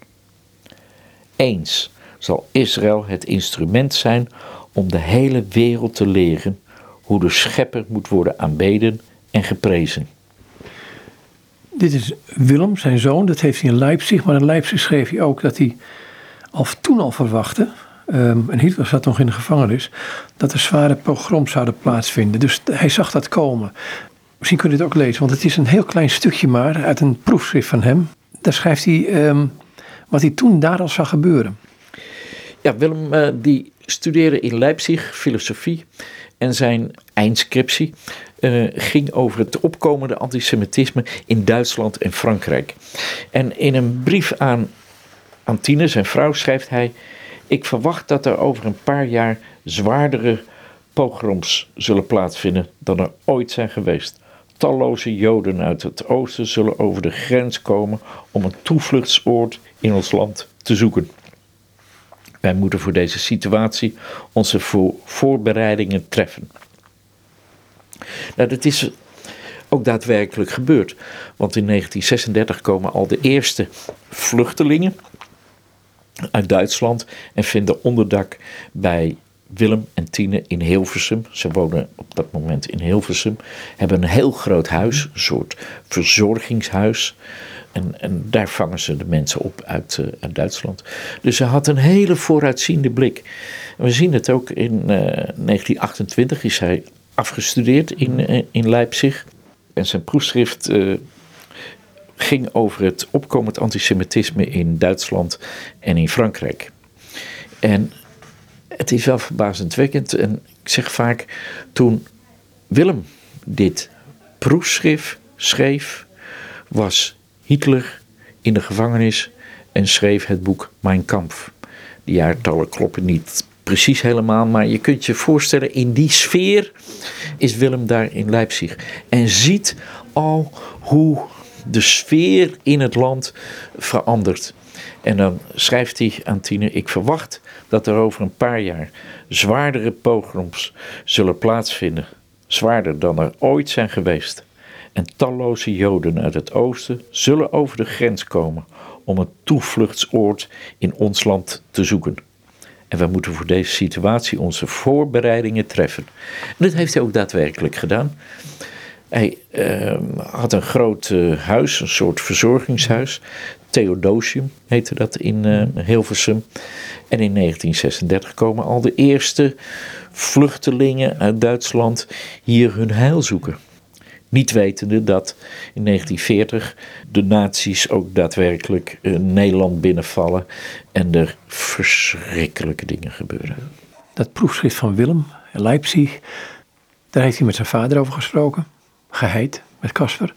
Eens zal Israël het instrument zijn om de hele wereld te leren hoe de schepper moet worden aanbeden en geprezen. Dit is Willem, zijn zoon, dat heeft hij in Leipzig. Maar in Leipzig schreef hij ook dat hij al toen al verwachtte, um, en Hitler zat nog in de gevangenis, dat er zware pogroms zouden plaatsvinden. Dus hij zag dat komen. Misschien kun je het ook lezen, want het is een heel klein stukje maar uit een proefschrift van hem. Daar schrijft hij um, wat hij toen daar al zag gebeuren. Ja, Willem uh, die studeerde in Leipzig filosofie en zijn eindscriptie uh, ging over het opkomende antisemitisme in Duitsland en Frankrijk. En in een brief aan Antine, zijn vrouw, schrijft hij: Ik verwacht dat er over een paar jaar zwaardere pogroms zullen plaatsvinden dan er ooit zijn geweest. Talloze Joden uit het oosten zullen over de grens komen om een toevluchtsoord in ons land te zoeken. Wij moeten voor deze situatie onze voorbereidingen treffen. Nou, dat is ook daadwerkelijk gebeurd. Want in 1936 komen al de eerste vluchtelingen uit Duitsland en vinden onderdak bij Willem en Tine in Hilversum. Ze wonen op dat moment in Hilversum. Hebben een heel groot huis, een soort verzorgingshuis. En, en daar vangen ze de mensen op uit, uh, uit Duitsland. Dus ze had een hele vooruitziende blik. we zien het ook in uh, eh, 1928 is hij afgestudeerd in, uh, in Leipzig. En zijn proefschrift ging over het opkomend antisemitisme in Duitsland en in Frankrijk. En het is wel verbazendwekkend. En ik zeg vaak, toen Willem dit proefschrift schreef, was Hitler in de gevangenis en schreef het boek Mein Kampf. De jaartallen kloppen niet precies helemaal, maar je kunt je voorstellen, in die sfeer is Willem daar in Leipzig. En ziet al hoe de sfeer in het land verandert. En dan schrijft hij aan Tine: Ik verwacht dat er over een paar jaar zwaardere pogroms zullen plaatsvinden. Zwaarder dan er ooit zijn geweest. En talloze Joden uit het oosten zullen over de grens komen om een toevluchtsoord in ons land te zoeken. En we moeten voor deze situatie onze voorbereidingen treffen. En dat heeft hij ook daadwerkelijk gedaan. Hij uh, had een groot uh, huis, een soort verzorgingshuis. Theodosium heette dat in uh, Hilversum. En in 1936 komen al de eerste vluchtelingen uit Duitsland hier hun heil zoeken. Niet wetende dat in 1940 de nazi's ook daadwerkelijk Nederland binnenvallen en er verschrikkelijke dingen gebeuren. Dat proefschrift van Willem, Leipzig, daar heeft hij met zijn vader over gesproken geheid met Casper.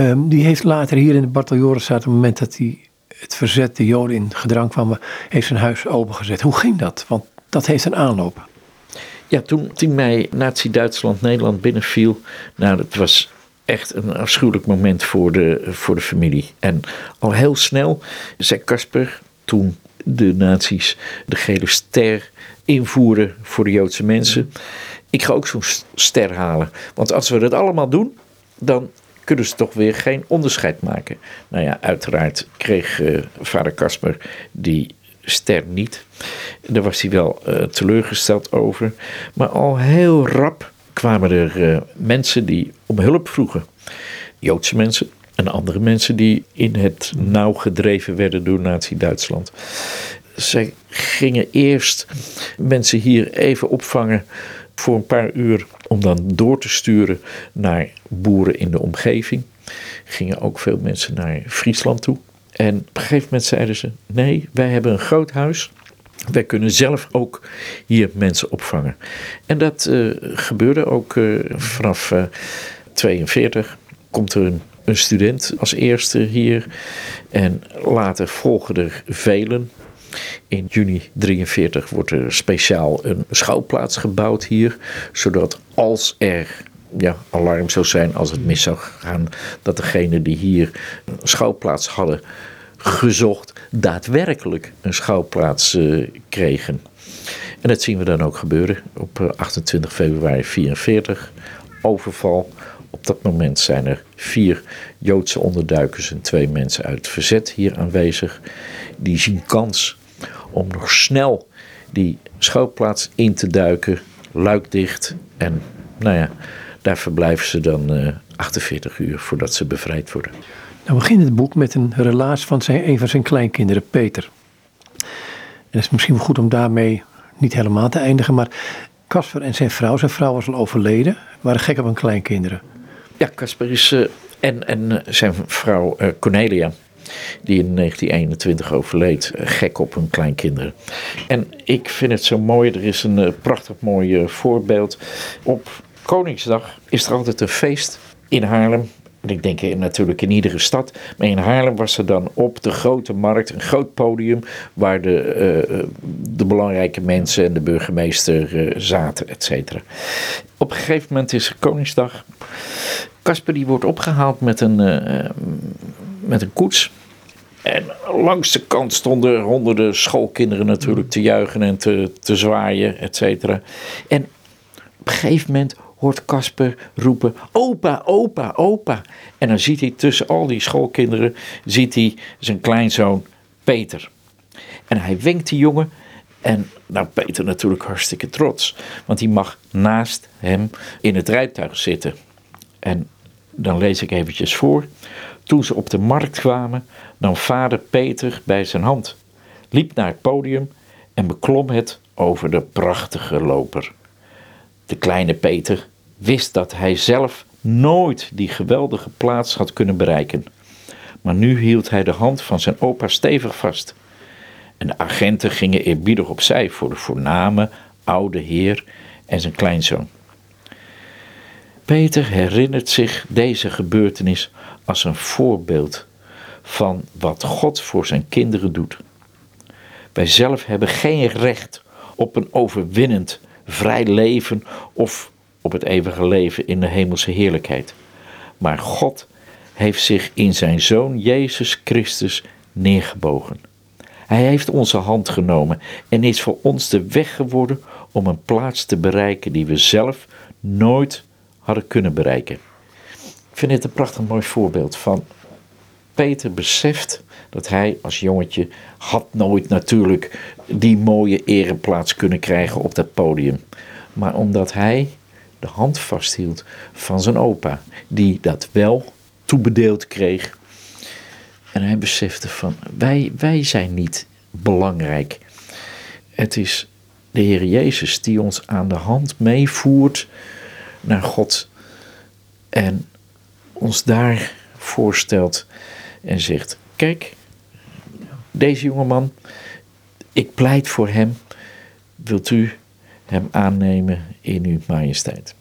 Um, die heeft later hier in de Barteljorenstraat, op het moment dat hij het verzet, de Joden in gedrang kwamen, heeft zijn huis opengezet. Hoe ging dat? Want dat heeft een aanloop. Ja, toen 10 mei Nazi-Duitsland Nederland binnenviel, nou, dat was echt een afschuwelijk moment voor de, voor de familie. En al heel snel zei Casper, toen de nazi's de gele ster invoeren voor de Joodse mensen ik ga ook zo'n ster halen. Want als we dat allemaal doen, dan kunnen ze toch weer geen onderscheid maken. Nou ja, uiteraard kreeg uh, vader Casper die ster niet. Daar was hij wel uh, teleurgesteld over. Maar al heel rap kwamen er uh, mensen die om hulp vroegen. Joodse mensen en andere mensen die in het nauw gedreven werden door Nazi-Duitsland. Zij gingen eerst mensen hier even opvangen voor een paar uur om dan door te sturen naar boeren in de omgeving. Gingen ook veel mensen naar Friesland toe. En op een gegeven moment zeiden ze: nee, wij hebben een groot huis. Wij kunnen zelf ook hier mensen opvangen. En dat uh, gebeurde ook uh, vanaf uh, 42. Komt er een, student als eerste hier. En later volgen er velen. In juni 43 wordt er speciaal een schouwplaats gebouwd hier. Zodat als er ja, alarm zou zijn als het mis zou gaan, dat degene die hier een schouwplaats hadden gezocht, daadwerkelijk een schouwplaats uh, kregen. En dat zien we dan ook gebeuren op 28 eh, februari 44. Overval. Op dat moment zijn er vier Joodse onderduikers en twee mensen uit het verzet hier aanwezig. Die zien kans om nog snel die schouwplaats in te duiken, luikdicht. En nou ja, daar verblijven ze dan uh, 48 uur voordat ze bevrijd worden. Dan begint het boek met een relaas van zijn, een van zijn kleinkinderen, Peter. En het is misschien wel goed om daarmee niet helemaal te eindigen, maar Casper en zijn vrouw, zijn vrouw was al overleden, waren gek op hun kleinkinderen. Ja, Casper is uh, en, en eh, zijn vrouw uh, Cornelia, die in 1921 overleed, gek op hun kleinkinderen. En ik vind het zo mooi, er is een prachtig mooi voorbeeld. Op Koningsdag is er altijd een feest in Haarlem ik denk natuurlijk in iedere stad. Maar in Haarlem was er dan op de grote markt een groot podium waar de, de belangrijke mensen en de burgemeester zaten, et cetera. Op een gegeven moment is Koningsdag. Casper die wordt opgehaald met een, uh, met een koets. En langs de kant stonden honderden schoolkinderen natuurlijk te juichen en te, te zwaaien, et cetera. En op een gegeven moment hoort Casper roepen: Opa, opa, opa. En dan ziet hij tussen al die schoolkinderen ziet hij zijn kleinzoon Peter. En hij wenkt die jongen. En nou, Peter natuurlijk hartstikke trots. Want die mag naast hem in het rijtuig zitten. En dan lees ik eventjes voor. Toen ze op de markt kwamen, nam vader Peter bij zijn hand, liep naar het podium en beklom het over de prachtige loper. De kleine Peter wist dat hij zelf nooit die geweldige plaats had kunnen bereiken. Maar nu hield hij de hand van zijn opa stevig vast. En de agenten gingen eerbiedig opzij voor de voorname oude heer en zijn kleinzoon. Peter herinnert zich deze gebeurtenis als een voorbeeld van wat God voor zijn kinderen doet. Wij zelf hebben geen recht op een overwinnend, vrij leven of op het eeuwige leven in de hemelse heerlijkheid. Maar God heeft zich in zijn Zoon Jezus Christus neergebogen. Hij heeft onze hand genomen en is voor ons de weg geworden om een plaats te bereiken die we zelf nooit hadden kunnen bereiken. Ik vind dit een prachtig mooi voorbeeld van Peter beseft dat hij als jongetje had nooit natuurlijk die mooie ereplaats kunnen krijgen op dat podium. Maar omdat hij de hand vasthield van zijn opa, die dat wel toebedeeld kreeg. En hij besefte van, wij, wij zijn niet belangrijk. Het is de Heer Jezus die ons aan de hand meevoert naar God en ons daar voorstelt en zegt: Kijk, deze jongeman, ik pleit voor hem. Wilt u hem aannemen in uw majesteit.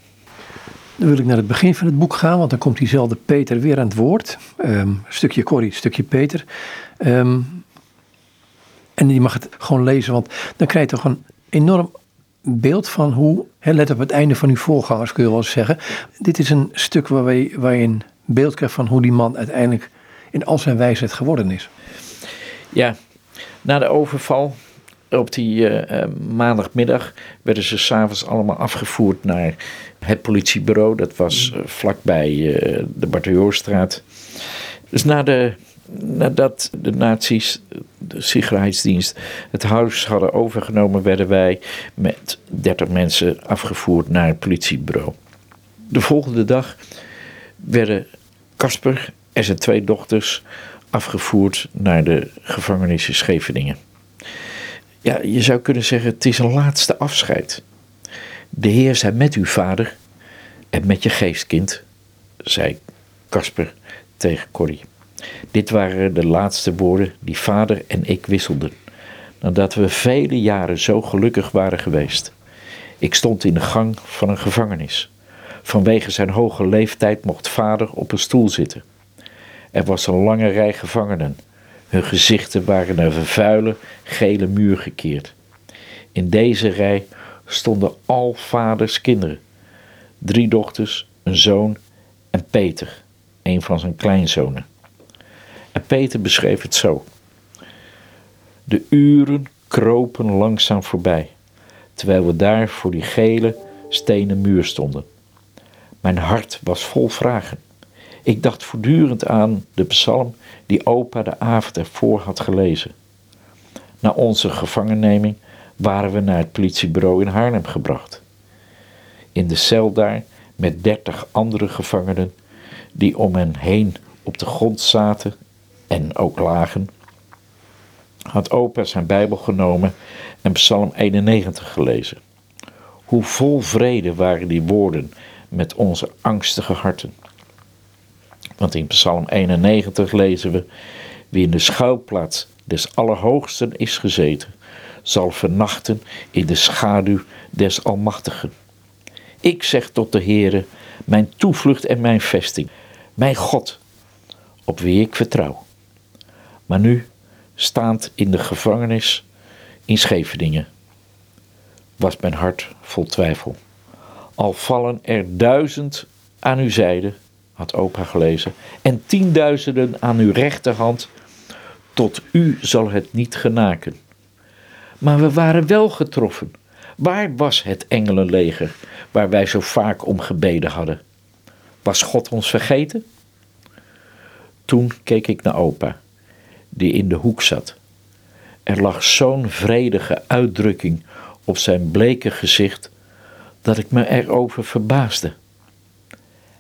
Dan wil ik naar het begin van het boek gaan, want dan komt diezelfde Peter weer aan het woord. Um, stukje Corrie, stukje Peter. Um, en je mag het gewoon lezen, want dan krijg je toch een enorm beeld van hoe, let op het einde van uw voorgangers kun je wel zeggen. Dit is een stuk waar je, waar je een beeld krijgt van hoe die man uiteindelijk in al zijn wijsheid geworden is. Ja, na de overval op die uh, maandagmiddag werden ze s'avonds allemaal afgevoerd naar het politiebureau. Dat was uh, vlakbij uh, de Bartheljoorstraat. Dus na de nadat de nazi's, de Sicherheidsdienst, het huis hadden overgenomen, werden wij met 30 mensen afgevoerd naar het politiebureau. De volgende dag werden Casper en zijn twee dochters afgevoerd naar de gevangenis in Scheveningen. Ja, je zou kunnen zeggen, het is een laatste afscheid. De Heer zij met uw vader en met je geestkind, zei Casper tegen Corrie. Dit waren de laatste woorden die vader en ik wisselden, nadat we vele jaren zo gelukkig waren geweest. Ik stond in de gang van een gevangenis. Vanwege zijn hoge leeftijd mocht vader op een stoel zitten. Er was een lange rij gevangenen. Hun gezichten waren naar een vuile, gele muur gekeerd. In deze rij stonden al vaders kinderen. Drie dochters, een zoon en Peter, een van zijn kleinzonen. En Peter beschreef het zo. De uren kropen langzaam voorbij, terwijl we daar voor die gele stenen muur stonden. Mijn hart was vol vragen. Ik dacht voortdurend aan de psalm die opa de avond ervoor had gelezen. Na onze gevangenneming waren we naar het politiebureau in Haarlem gebracht. In de cel daar, met dertig andere gevangenen die om hen heen op de grond zaten en ook lagen, had opa zijn Bijbel genomen en Psalm 91 gelezen. Hoe vol vrede waren die woorden met onze angstige harten. Want in Psalm 91 lezen we: Wie in de schuilplaats des Allerhoogsten is gezeten, zal vernachten in de schaduw des Almachtigen. Ik zeg tot de Heere, mijn toevlucht en mijn vesting, mijn God, op wie ik vertrouw. Maar nu, staand in de gevangenis in Scheveningen, was mijn hart vol twijfel. Al vallen er duizend aan uw zijde, had opa gelezen, en tienduizenden aan uw rechterhand, tot u zal het niet genaken. Maar we waren wel getroffen. Waar was het engelenleger waar wij zo vaak om gebeden hadden? Was God ons vergeten? Toen keek ik naar opa, die in de hoek zat. Er lag zo'n vredige uitdrukking op zijn bleke gezicht dat ik me erover verbaasde.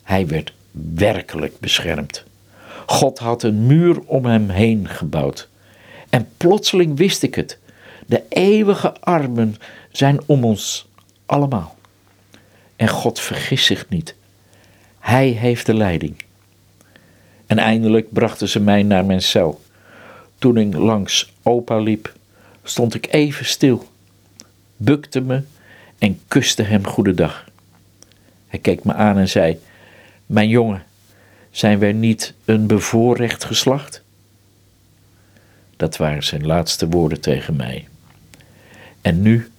Hij werd werkelijk beschermd. God had een muur om hem heen gebouwd. En plotseling wist ik het. De eeuwige armen zijn om ons allemaal. En God vergist zich niet. Hij heeft de leiding. En eindelijk brachten ze mij naar mijn cel. Toen ik langs opa liep, stond ik even stil, bukte me en kuste hem goedendag. Hij keek me aan en zei: Mijn jongen, zijn wij niet een bevoorrecht geslacht? Dat waren zijn laatste woorden tegen mij. En nu,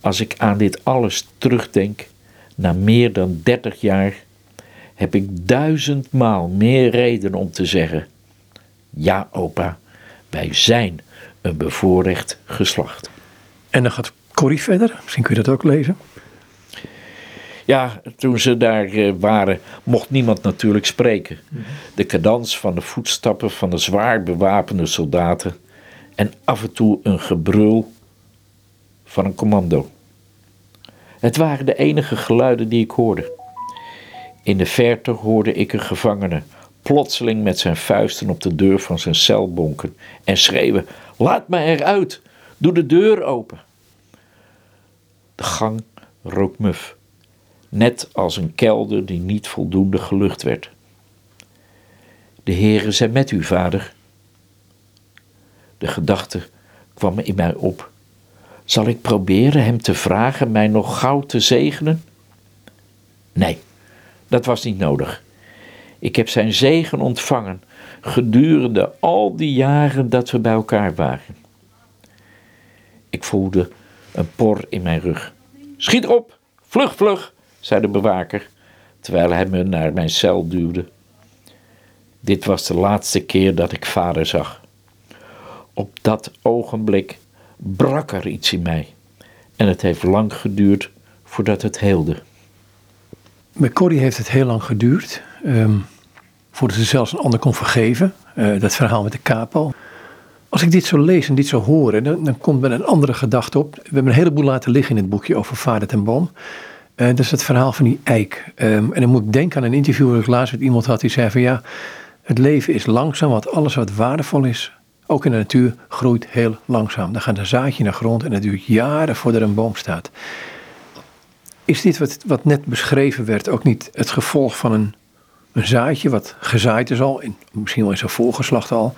als ik aan dit alles terugdenk, na meer dan dertig jaar, heb ik duizendmaal meer reden om te zeggen: Ja, opa, wij zijn een bevoorrecht geslacht. En dan gaat Corrie verder. Misschien kun je dat ook lezen. Ja, toen ze daar eh, waren, mocht niemand natuurlijk spreken. De cadans van de voetstappen van de zwaar bewapende soldaten en af en toe een gebrul van een commando. Het waren de enige geluiden die ik hoorde. In de verte hoorde ik een gevangene plotseling met zijn vuisten op de deur van zijn cel bonken en schreeuwen: Laat me eruit, doe de deur open. De gang rook muf, net als een kelder die niet voldoende gelucht werd. De Heere zijn met u, vader. De gedachte kwam in mij op. Zal ik proberen hem te vragen mij nog gauw te zegenen? Nee, dat was niet nodig. Ik heb zijn zegen ontvangen gedurende al die jaren dat we bij elkaar waren. Ik voelde een por in mijn rug. Schiet op, vlug, vlug, zei de bewaker, terwijl hij me naar mijn cel duwde. Dit was de laatste keer dat ik vader zag. Op dat ogenblik brak er iets in mij. En het heeft lang geduurd voordat het heelde. Bij Corrie heeft het heel lang geduurd. Um, voordat ze zelfs een ander kon vergeven. eh, dat verhaal met de capo. Als ik dit zo lees en dit zo hoor, dan, dan komt me een andere gedachte op. We hebben een heleboel laten liggen in het boekje over Vader ten Boom. Uh, dat is het verhaal van die eik. Um, en dan moet ik denken aan een interview dat ik laatst met iemand had die zei van ja, het leven is langzaam, want alles wat waardevol is, ook in de natuur, groeit heel langzaam. Dan gaat een zaadje naar grond en het duurt jaren voordat er een boom staat. Is dit wat, wat net beschreven werd ook niet het gevolg van een, een zaadje wat gezaaid is al, in, misschien wel in zijn voorgeslacht al,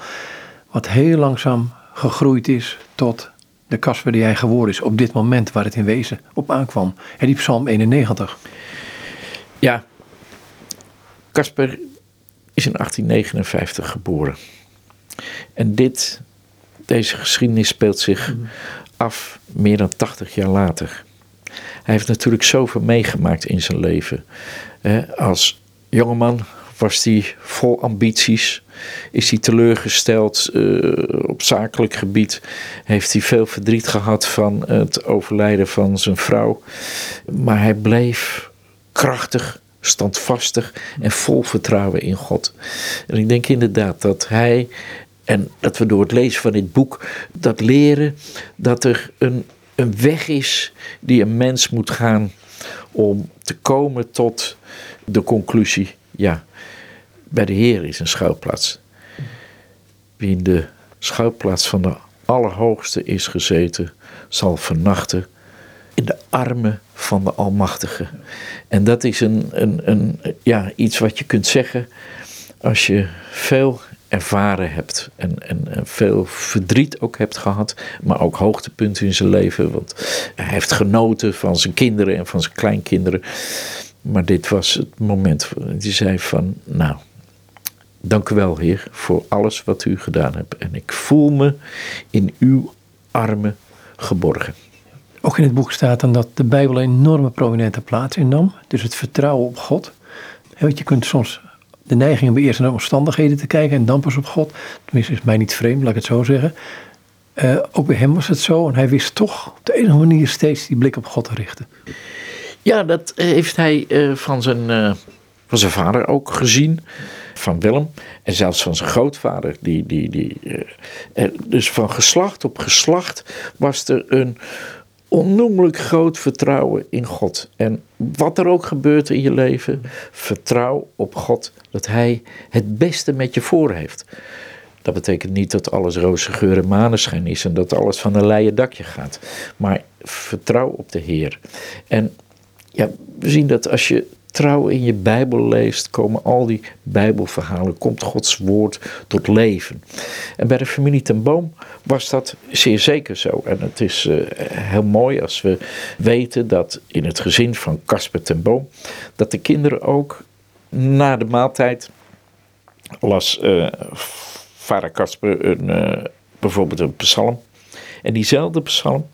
wat heel langzaam gegroeid is tot de kasper die hij geworden is op dit moment waar het in wezen op aankwam. En die psalm 91. Ja, Kasper is in 1859 geboren. En dit, deze geschiedenis speelt zich af meer dan 80 jaar later. Hij heeft natuurlijk zoveel meegemaakt in zijn leven. Als jongeman was hij vol ambities. Is hij teleurgesteld uh, op zakelijk gebied? Heeft hij veel verdriet gehad van het overlijden van zijn vrouw? Maar hij bleef krachtig, standvastig en vol vertrouwen in God. En ik denk inderdaad dat hij en dat we door het lezen van dit boek dat leren dat er een, een weg is die een mens moet gaan om te komen tot de conclusie: ja, bij de Heer is een schuilplaats. Wie in de schuilplaats van de Allerhoogste is gezeten, zal vernachten in de armen van de Almachtige. En dat is een, een, een, ja, iets wat je kunt zeggen als je veel ervaren hebt en, en, en, veel verdriet ook hebt gehad, maar ook hoogtepunten in zijn leven. Want hij heeft genoten van zijn kinderen en van zijn kleinkinderen. Maar dit was het moment. Die zei van, nou, dank u wel, Heer, voor alles wat u gedaan hebt. En ik voel me in uw armen geborgen. Ook in het boek staat dan dat de Bijbel een enorme prominente plaats innam. Dus het vertrouwen op God. Want je kunt soms de neiging hebben eerst naar omstandigheden te kijken en dan pas op God. Tenminste, is mij niet vreemd, laat ik het zo zeggen. Uh, ook bij hem was het zo en hij wist toch op de andere manier steeds die blik op God te richten. Ja, dat heeft hij uh, van, zijn, van zijn vader ook gezien van Willem en zelfs van zijn grootvader. Die, die, die, dus van geslacht op geslacht was er een onnoemelijk groot vertrouwen in God. En wat er ook gebeurt in je leven, vertrouw op God dat Hij het beste met je voor heeft. Dat betekent niet dat alles roze geur en maneschijn is en dat alles van een leien dakje gaat. Maar vertrouw op de Heer. En ja, we zien dat als je trouw in je Bijbel leest, komen al die Bijbelverhalen, komt Gods woord tot leven. En bij de familie ten Boom was dat zeer zeker zo. En het is uh, heel mooi als we weten dat in het gezin van Casper ten Boom, dat de kinderen ook na de maaltijd las uh, vader Casper een, uh, bijvoorbeeld een psalm. En diezelfde psalm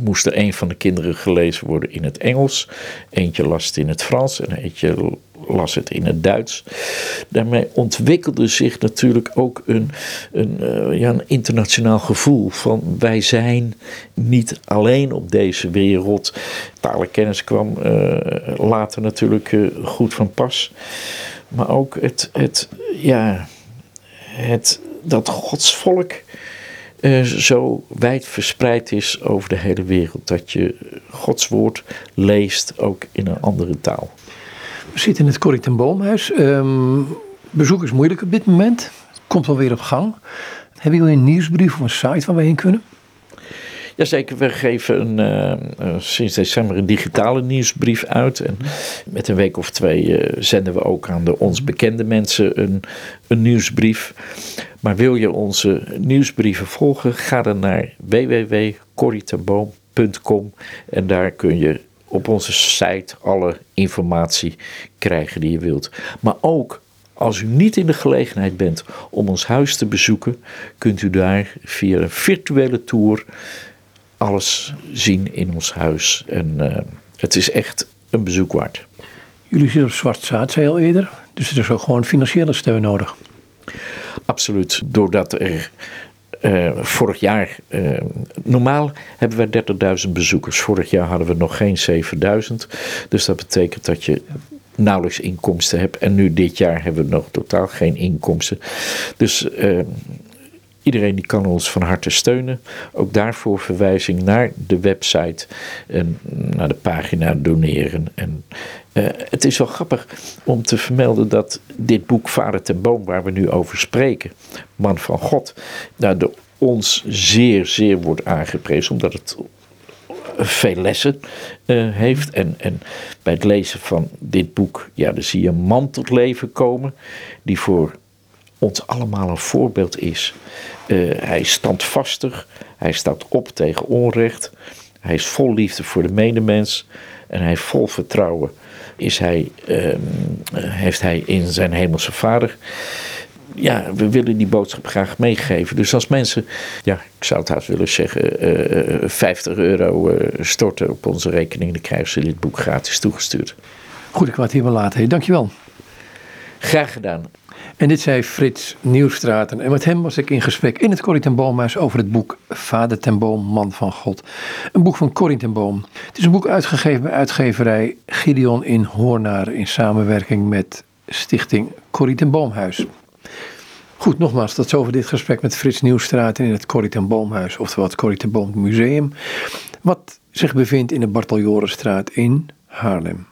moest er een van de kinderen gelezen worden in het Engels. Eentje las het in het Frans en eentje las het in het Duits. Daarmee ontwikkelde zich natuurlijk ook een, een, uh, ja, een internationaal gevoel van wij zijn niet alleen op deze wereld. Talenkennis kwam uh, later natuurlijk uh, goed van pas. Maar ook het, het, ja, het, dat Gods volk uh, zo wijd verspreid is over de hele wereld. Dat je Gods woord leest ook in een andere taal. We zitten in het Corrie Boomhuis. Um, bezoek is moeilijk op dit moment. Het komt wel weer op gang. Hebben jullie een nieuwsbrief of een site waar we heen kunnen? Jazeker, we geven uh, sinds december een digitale nieuwsbrief uit. En met een week of twee uh, zenden we ook aan de ons bekende mensen een, een nieuwsbrief. Maar wil je onze nieuwsbrieven volgen, ga dan naar www.corrietenboom.com en daar kun je op onze site alle informatie krijgen die je wilt. Maar ook als u niet in de gelegenheid bent om ons huis te bezoeken, kunt u daar via een virtuele tour alles zien in ons huis. En uh, het is echt een bezoek waard. Jullie zitten op Zwart Zaad, zei al eerder. Dus er is ook gewoon financiële steun nodig. Absoluut. Doordat er uh, vorig jaar, uh, normaal hebben we 30.000 bezoekers. Vorig jaar hadden we nog geen 7.000. Dus dat betekent dat je nauwelijks inkomsten heb. En nu dit jaar hebben we nog totaal geen inkomsten. Dus uh, iedereen die kan ons van harte steunen. Ook daarvoor verwijzing naar de website en naar de pagina doneren. En uh, het is wel grappig om te vermelden dat dit boek Vader ten Boom, waar we nu over spreken, Man van God, nou, door ons zeer, zeer wordt aangeprezen, omdat het veel lessen uh, heeft. En, en bij het lezen van dit boek, ja, dan zie je een man tot leven komen, die voor ons allemaal een voorbeeld is. Uh, hij is standvastig, hij staat op tegen onrecht, hij is vol liefde voor de medemens en hij is vol vertrouwen. Is hij, uh, heeft hij in zijn hemelse vader ja, we willen die boodschap graag meegeven. Dus als mensen, ja, ik zou het haast willen zeggen, uh, 50 euro uh, storten op onze rekening, dan krijgen ze dit boek gratis toegestuurd. Goed, ik wou het hier wel laten. Dankjewel. Graag gedaan. En dit zei Frits Nieuwstraten. En met hem was ik in gesprek in het Corrie over het boek Vader ten Boom, Man van God. Een boek van Corrie. Het is een boek uitgegeven bij uitgeverij Gideon in Hoornaar in samenwerking met stichting Corrie. Goed, nogmaals, tot zover dit gesprek met Frits Nieuwstraat in het Corrie oftewel het Corrie Museum, wat zich bevindt in de Barteljorenstraat in Haarlem.